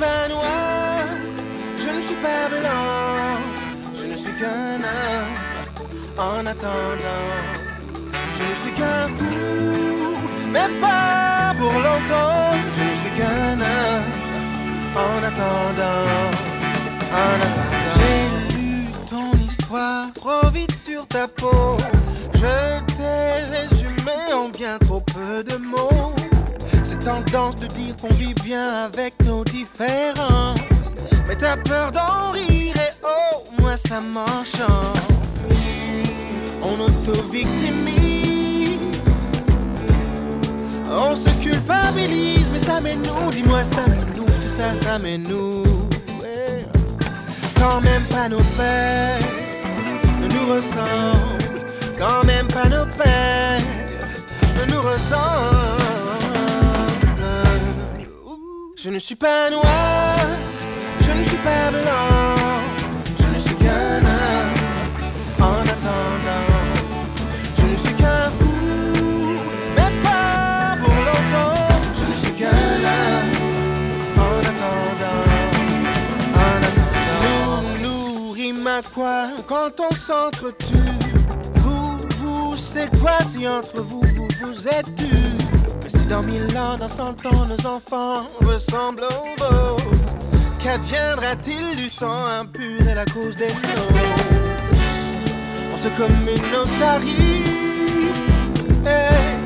pas noir, je ne suis pas blanc, je ne suis qu'un homme en attendant. Je ne suis qu'un fou, mais pas pour longtemps. Je ne suis qu'un homme en attendant, en attendant. J'ai lu ton histoire trop vite sur ta peau. Je t'ai résumé en bien trop peu de mots. Tendance de dire qu'on vit bien avec nos différences. Mais t'as peur d'en rire et oh, moi ça m'enchante. On auto-victimise. On se culpabilise, mais ça met nous, dis-moi ça met nous, tout ça, ça met nous. Quand même pas nos pères ne nous ressemblent, quand même pas nos pères ne nous ressemblent. Je ne suis pas noir, je ne suis pas blanc, je ne suis qu'un homme en attendant. Je ne suis qu'un fou, mais pas pour longtemps. Je ne suis qu'un homme en attendant. En attendant. Nous, nous, rime à quoi quand on s'entretue? Vous, vous, c'est quoi si entre vous, vous, vous êtes si dans mille ans, dans cent ans, nos enfants ressemblent aux vôtres Qu'adviendra-t-il du sang impur et la cause des nôtres On se communautarise eh,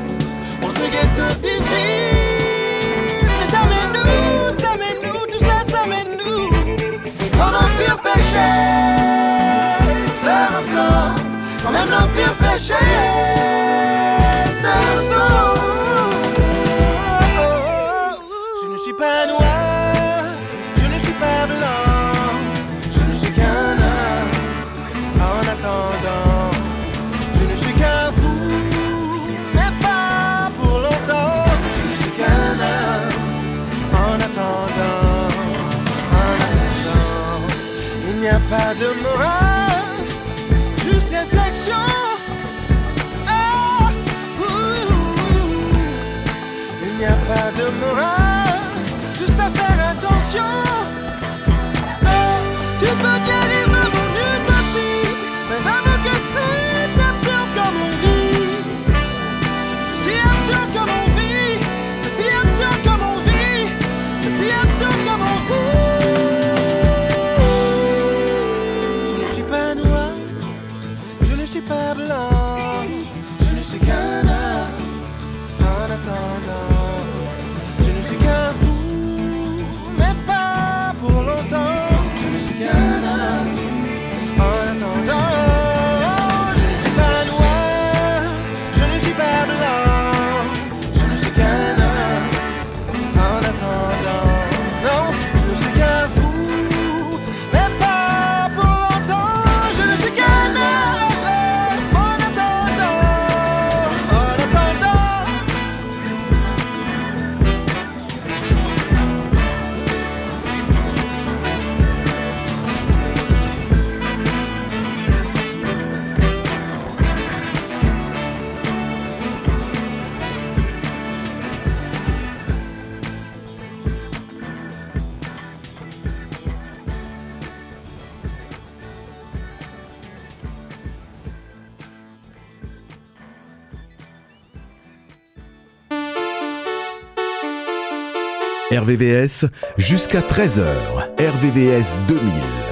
On se guette divise Mais ça met nous, ça met nous, tout ça, ça met nous Quand nos pires péchés se ressemblent Quand même nos pires péchés se de morale, juste réflexion. Ah, Il n'y a pas de morale, juste à faire attention RVVS jusqu'à 13h. RVVS 2000.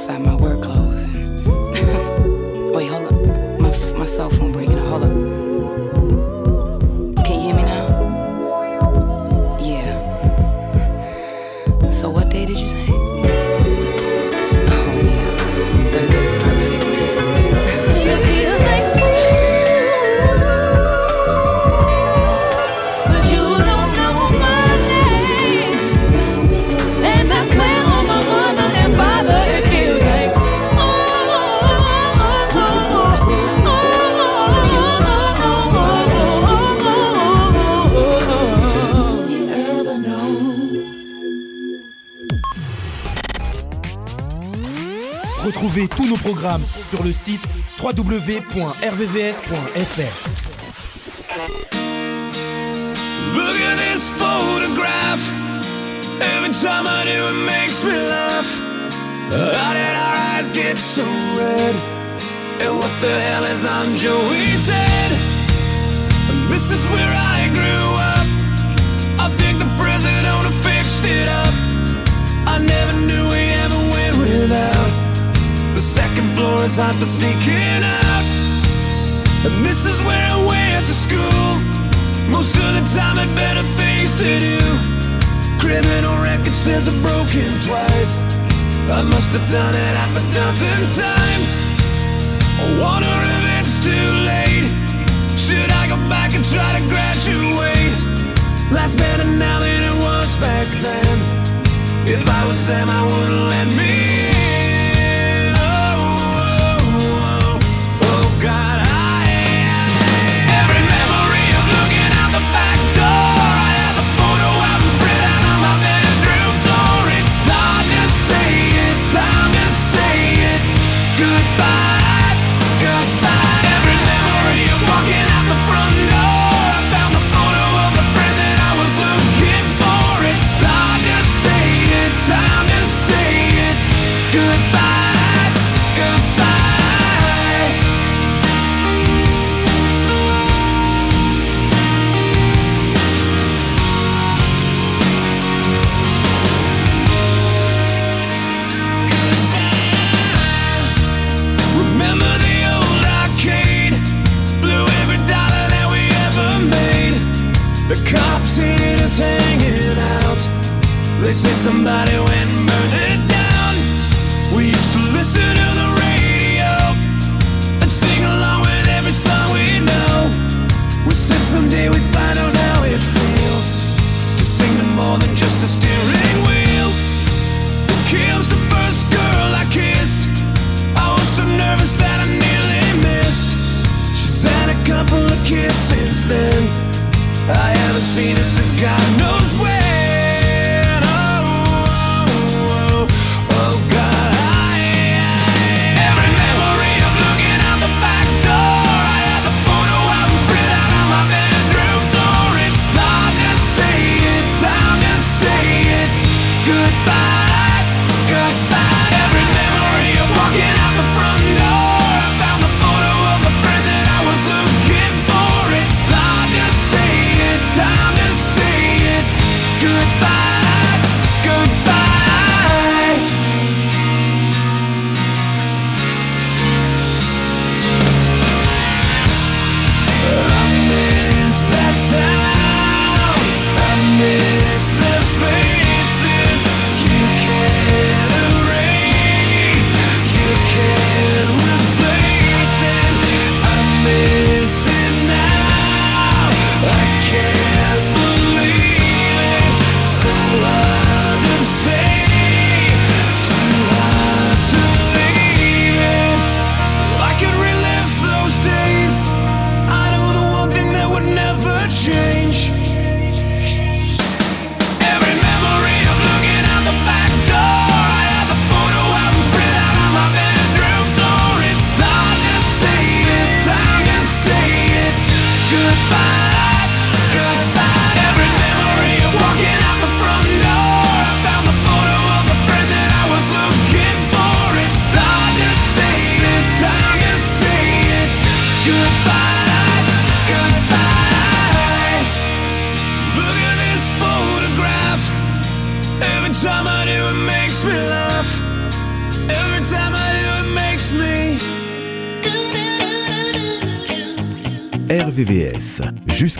outside my sur le site www.rvvs.fr. Look at this photograph. Every time I do it makes me laugh. How did our eyes get so red? And what the hell is on Joey's head? And this is where I grew up. was hot for sneaking out. And this is where I went to school. Most of the time, had better things to do. Criminal record says I've broken twice. I must have done it half a dozen times. I wonder if it's too late. Should I go back and try to graduate? Life's better now than it was back then. If I was them, I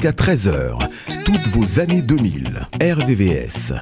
jusqu'à 13h, toutes vos années 2000. RVVS.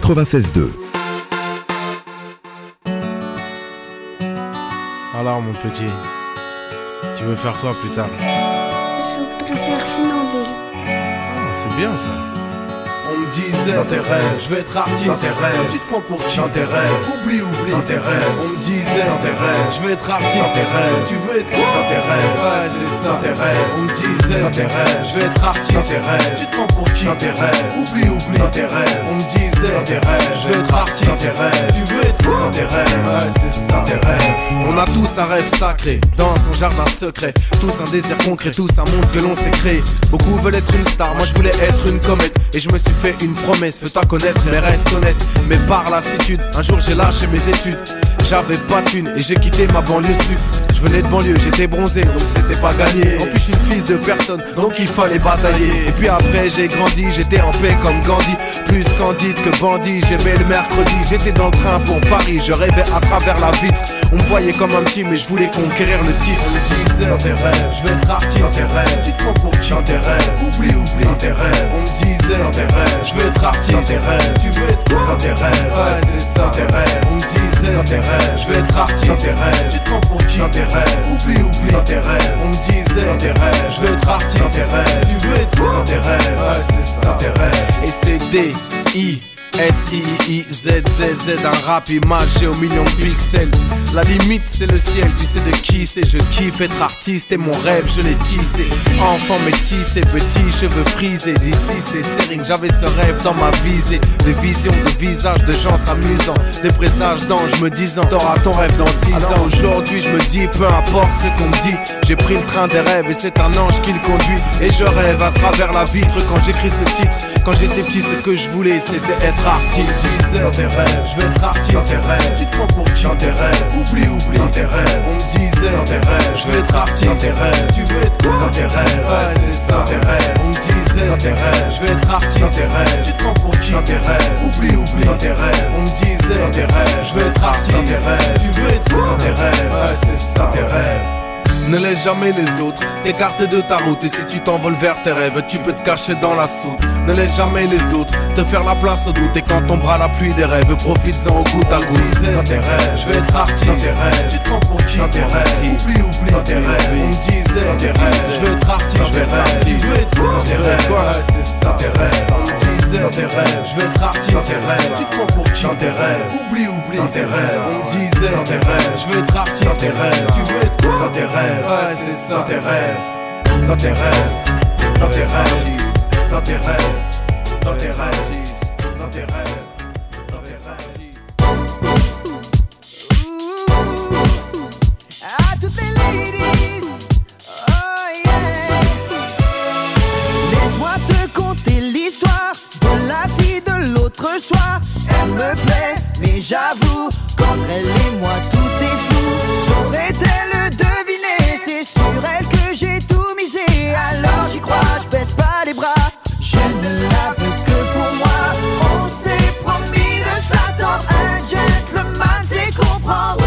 96.2. Alors mon petit, tu veux faire quoi plus tard? Je voudrais faire funambule. Ah, C'est bien ça. Disait dans tes rêves, je vais être artiste dans tes rêves. Tu te prends pour qui dans tes rêves Oublie, oublie dans tes rêves. On me disait dans tes rêves, je vais être artiste dans tes rêves. Tu veux être quoi dans tes rêves Ouais, c'est ça dans tes rêves. On me disait dans tes rêves, je vais être artiste dans tes rêves. Tu te prends pour qui dans tes rêves Oublie, oublie dans tes rêves. On me disait dans tes rêves, je vais être artiste dans tes rêves. Tu veux être quoi dans tes rêves Ouais, c'est ça dans tes rêves. On a tous un rêve sacré dans son jardin secret. Tous un désir concret, tous un monde que l'on s'est créé. Beaucoup veulent être une star, moi je voulais être une comète. Et je me suis fait une promesse, fais-toi connaître, mais reste honnête. Mais par lassitude, un jour j'ai lâché mes études. J'avais pas thune et j'ai quitté ma banlieue sud. Je venais de banlieue, j'étais bronzé, donc c'était pas gagné. En plus, je suis fils de personne, donc il fallait batailler. Et puis après, j'ai grandi, j'étais en paix comme Gandhi. Plus candide que bandit, j'aimais le mercredi. J'étais dans le train pour Paris, je rêvais à travers la vitre. On me voyait comme un petit, mais je voulais conquérir le titre. Dans tes rêves, je vais être artiste dans tes rêves. Tu te prends pour qui dans tes rêves Oublie, oublie dans tes rêves. On me disait dans tes rêves, je vais être artiste dans tes rêves. Tu veux être quoi dans tes rêves Ouais, c'est ça dans tes rêves. On me disait dans tes rêves, je vais être artiste dans tes rêves. Tu te prends pour qui dans tes rêves Oublie, oublie dans tes rêves. On me disait dans tes rêves, je vais être artiste dans tes rêves. Tu veux être quoi dans tes rêves Ouais, c'est ça dans tes rêves. Et c'est D I S-I-I-Z-Z-Z Un rap imagé aux millions de pixels. La limite c'est le ciel, tu sais de qui c'est. Je kiffe être artiste et mon rêve je l'ai tissé. Enfant métissé, petit, cheveux frisés. D'ici c'est Serine, j'avais ce rêve dans ma visée. Des visions de visages de gens s'amusant. Des présages d'anges me disant T'auras ton rêve dans 10 ans. Aujourd'hui je me dis peu importe ce qu'on me dit. J'ai pris le train des rêves et c'est un ange qui le conduit. Et je rêve à travers la vitre quand j'écris ce titre Quand j'étais petit ce que je voulais c'était être artiste dans tes rêves, je vais être artiste dans tes rêves Tu te prends pour qui dans tes rêves Oublie, oublie dans tes rêves On me disait dans tes rêves, je vais être artiste dans tes rêves Tu veux être quoi dans tes rêves Ouais c'est ça dans tes rêves On me disait dans tes rêves, je vais être artiste dans tes rêves Tu te prends pour qui dans tes rêves Oublie, oublie dans tes rêves On me disait dans tes rêves, je vais être artiste dans tes rêves Tu veux être quoi dans tes rêves Ouais c'est ça dans tes rêves ne laisse jamais les autres t'écarter de ta route. Et si tu t'envoles vers tes rêves Tu peux te cacher dans la soupe. Ne laisse jamais les autres te faire la place au doute. Et quand tombera la pluie des rêves Profites-en au goutte à goutte dans tes rêves Je vais être artiste dans tes rêves. Tu te prends pour qui? Dans tes rêves. Oublie, oublie. Dans tes rêves. On me disait. Dans tes rêves. Je vais être artiste. Je vais être artiste Tu veux être quoi dans tes rêves. Ouais c'est ça. Dans tes rêves tes rêves Je vais être artiste dans tes rêves Tu te prends pour qui dans tes rêves Oublie, oublie dans tes rêves On me disait dans tes rêves Je vais être artiste dans tes rêves Tu veux être quoi dans tes rêves Ouais c'est ça dans tes rêves Dans tes rêves Dans tes rêves Dans tes rêves Dans tes rêves Dans tes rêves mais j'avoue, qu'entre elle et moi tout est flou. Saurait-elle deviner? C'est sur elle que j'ai tout misé. Alors j'y crois, je baisse pas les bras. Je ne la veux que pour moi. On s'est promis de s'attendre. Un gentleman, c'est comprendre.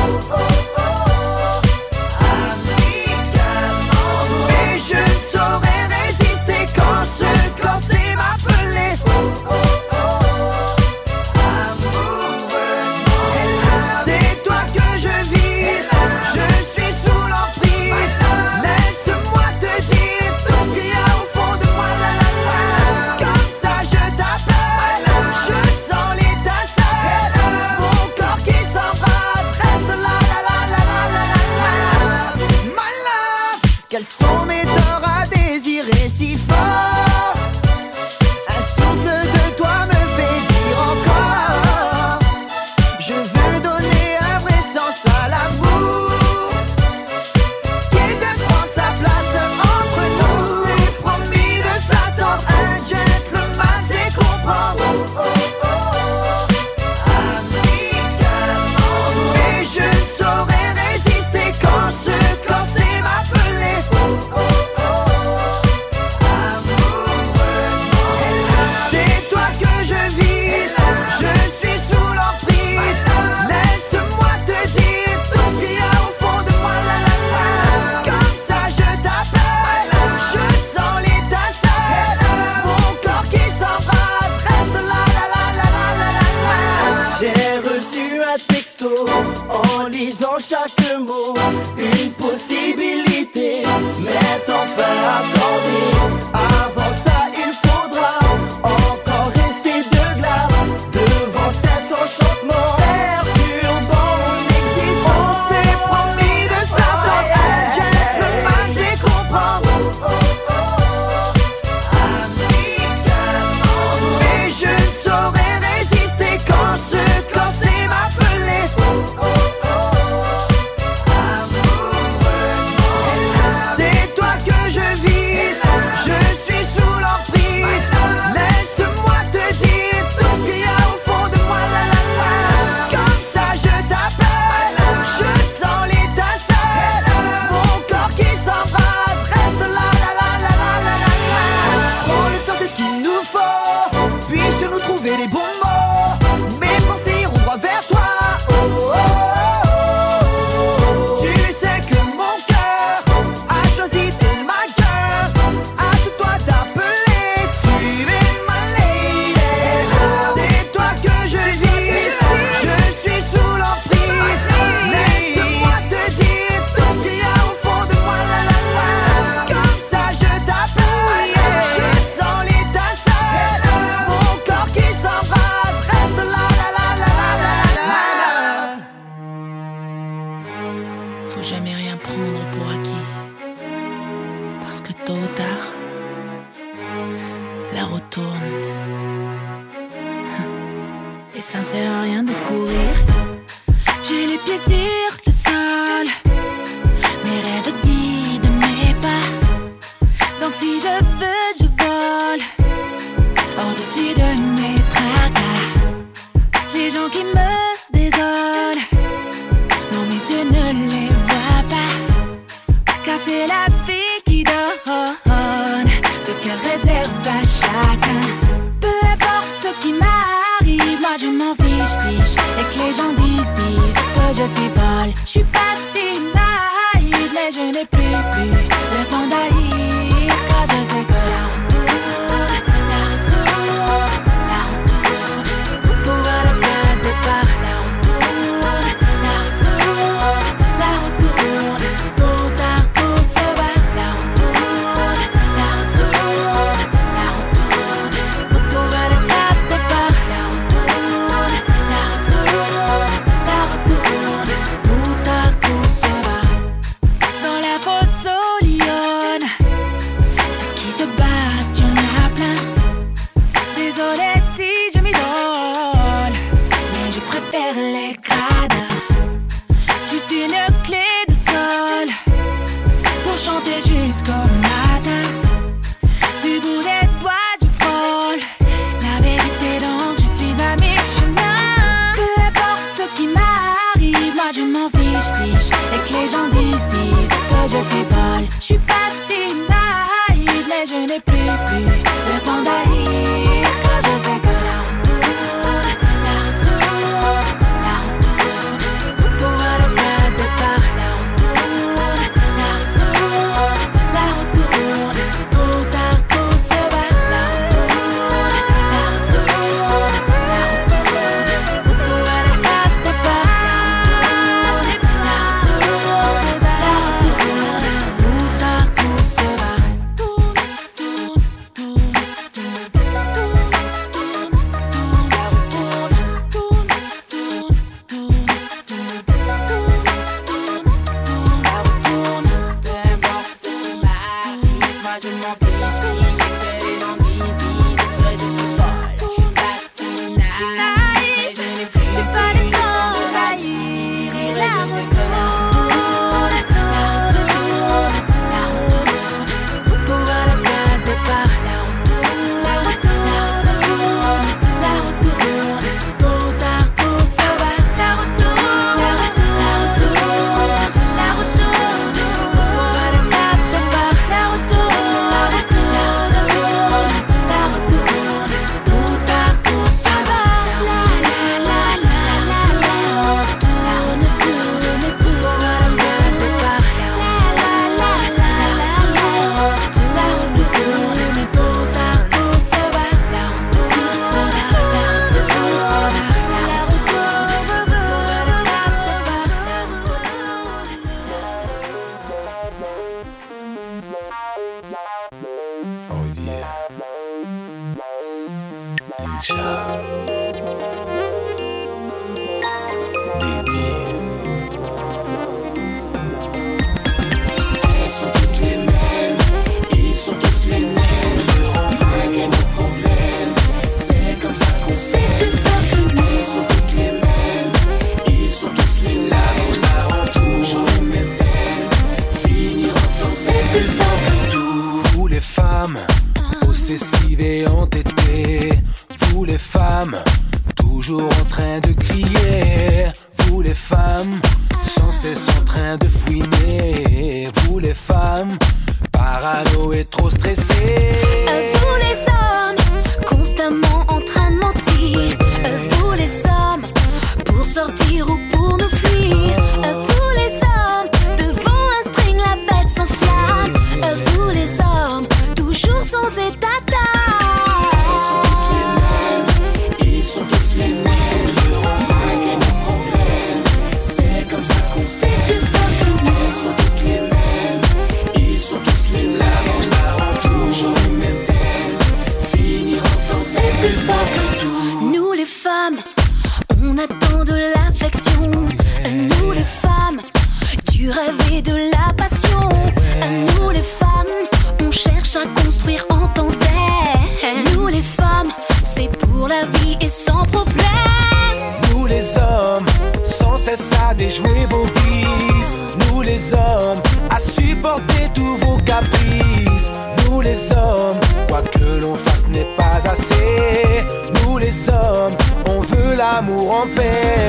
romper.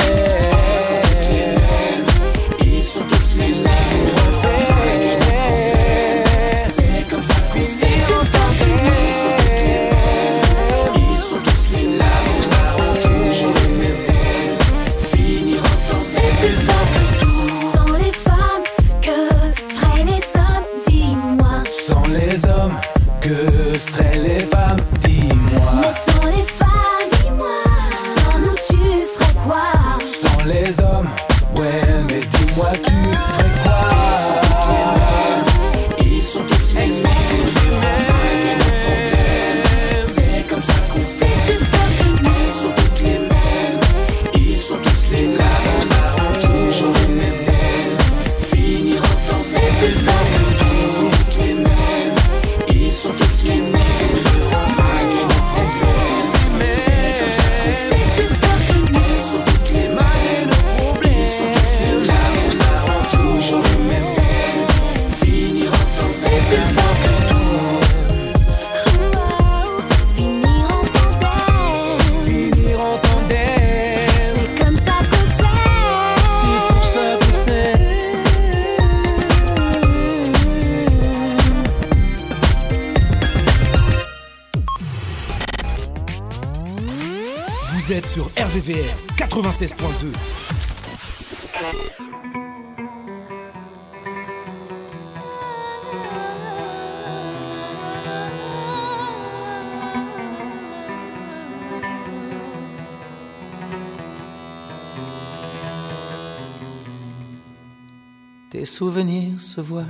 Tes souvenirs se voilent,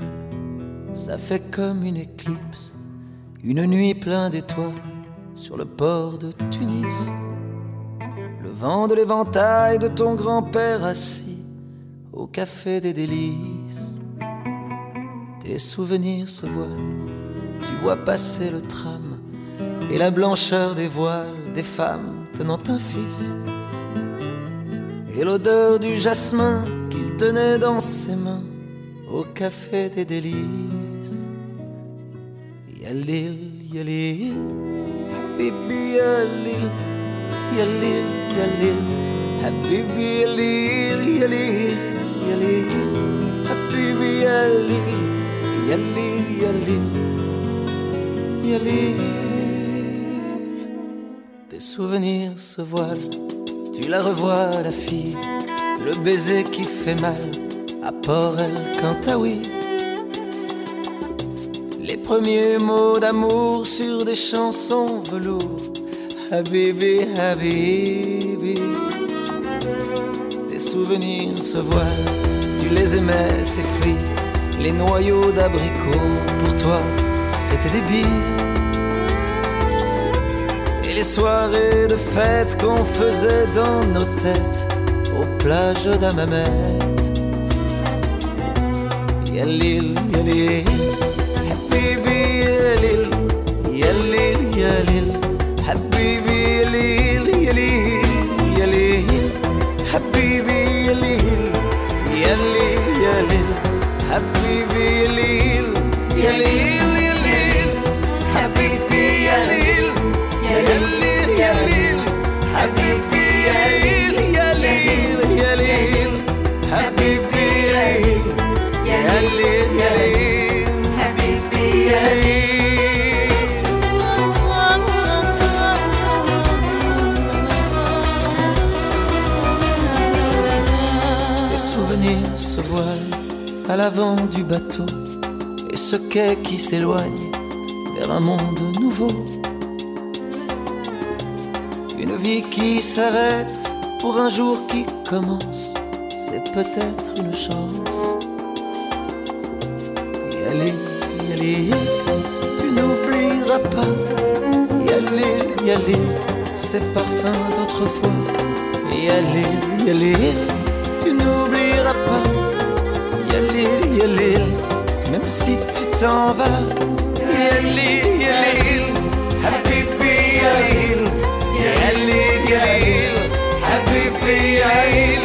ça fait comme une éclipse, une nuit pleine d'étoiles sur le port de Tunis. Vende l'éventail de ton grand-père assis au café des délices. Tes souvenirs se voilent, tu vois passer le tram et la blancheur des voiles des femmes tenant un fils. Et l'odeur du jasmin qu'il tenait dans ses mains au café des délices. Yalil, yalil, bibi yalil. يا ليل يا ليل حبيبي يا ليل يا ليل يا ليل Tes souvenirs se voilent, tu la revois la fille, le baiser qui fait mal, à port elle quant à oui. Les premiers mots d'amour sur des chansons velours. Habibi, Habibi, tes souvenirs se voient. tu les aimais, ces fruits, les noyaux d'abricots, pour toi c'était des billes. Et les soirées de fête qu'on faisait dans nos têtes, aux plages d'Amamette. L'avant du bateau et ce quai qui s'éloigne vers un monde nouveau. Une vie qui s'arrête pour un jour qui commence, c'est peut-être une chance. Y aller, y aller, tu n'oublieras pas. Y aller, y aller, ces parfums d'autrefois. Y aller, y aller, aller, y aller, même si tu t'en vas. Y aller, y aller, habibi, y aller, y aller, y aller, habibi, y aller,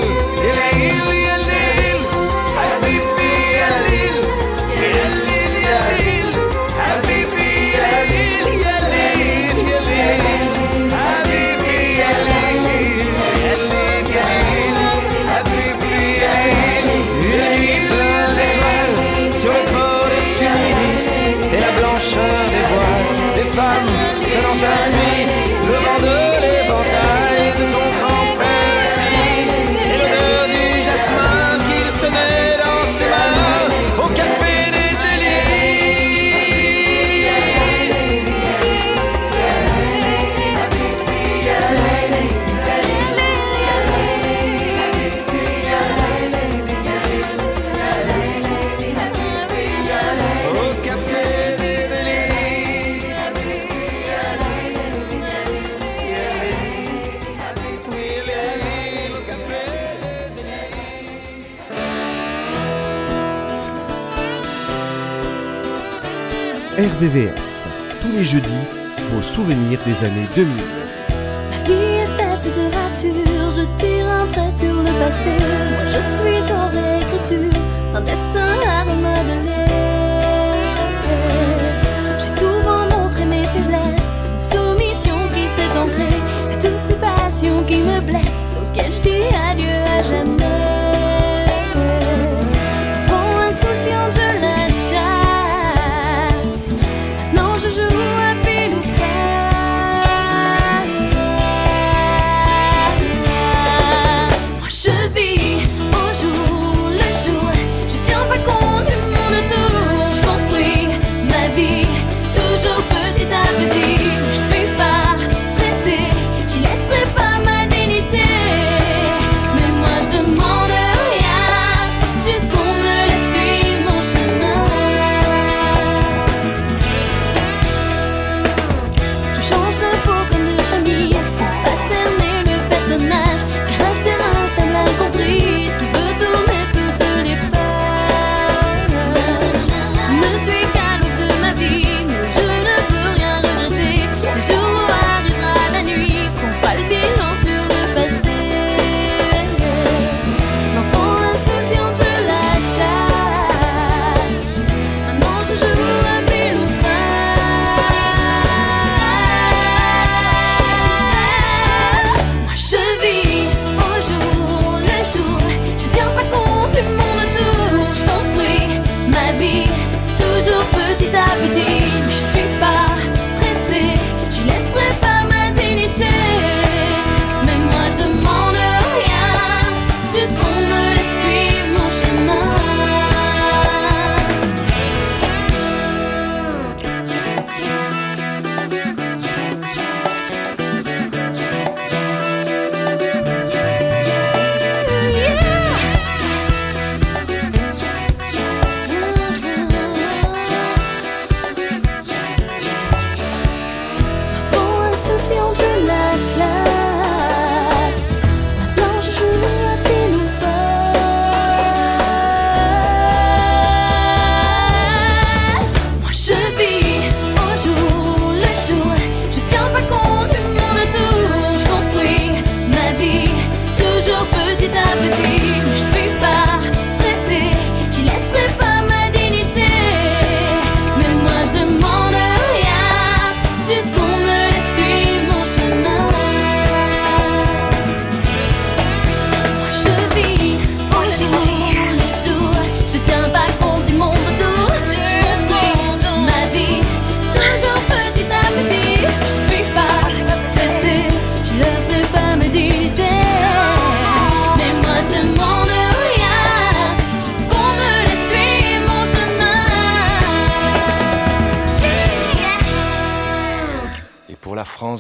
RVVS. Tous les jeudis, vos souvenirs des années 2000. Ma vie est faite de ratures, je tire un trait sur le passé. Moi je suis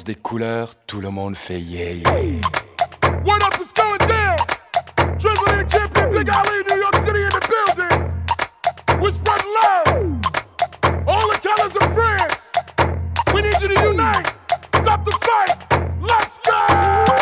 des couleurs, tout le monde fait yeah yeah. What up is going down? Drizzling champion, Big Ali, New York City in the building. We're spreading love. All the colors of France. We need you to unite. Stop the fight. Let's go!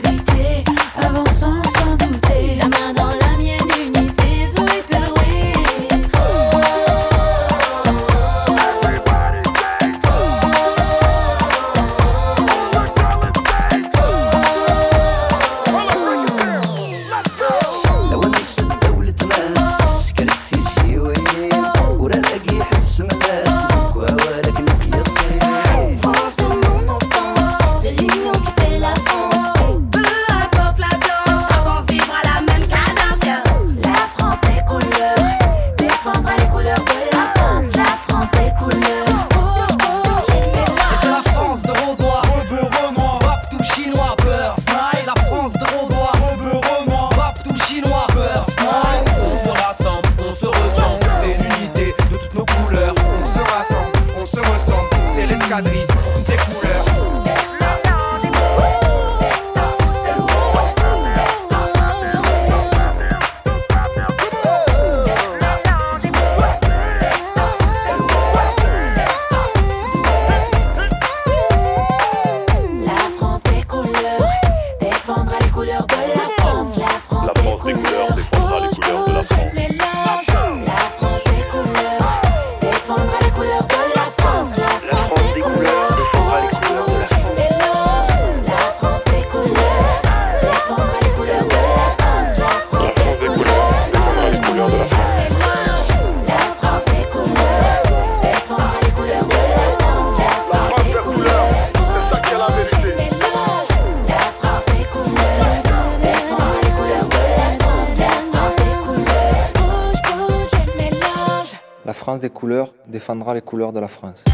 querido. France des couleurs défendra les couleurs de la France.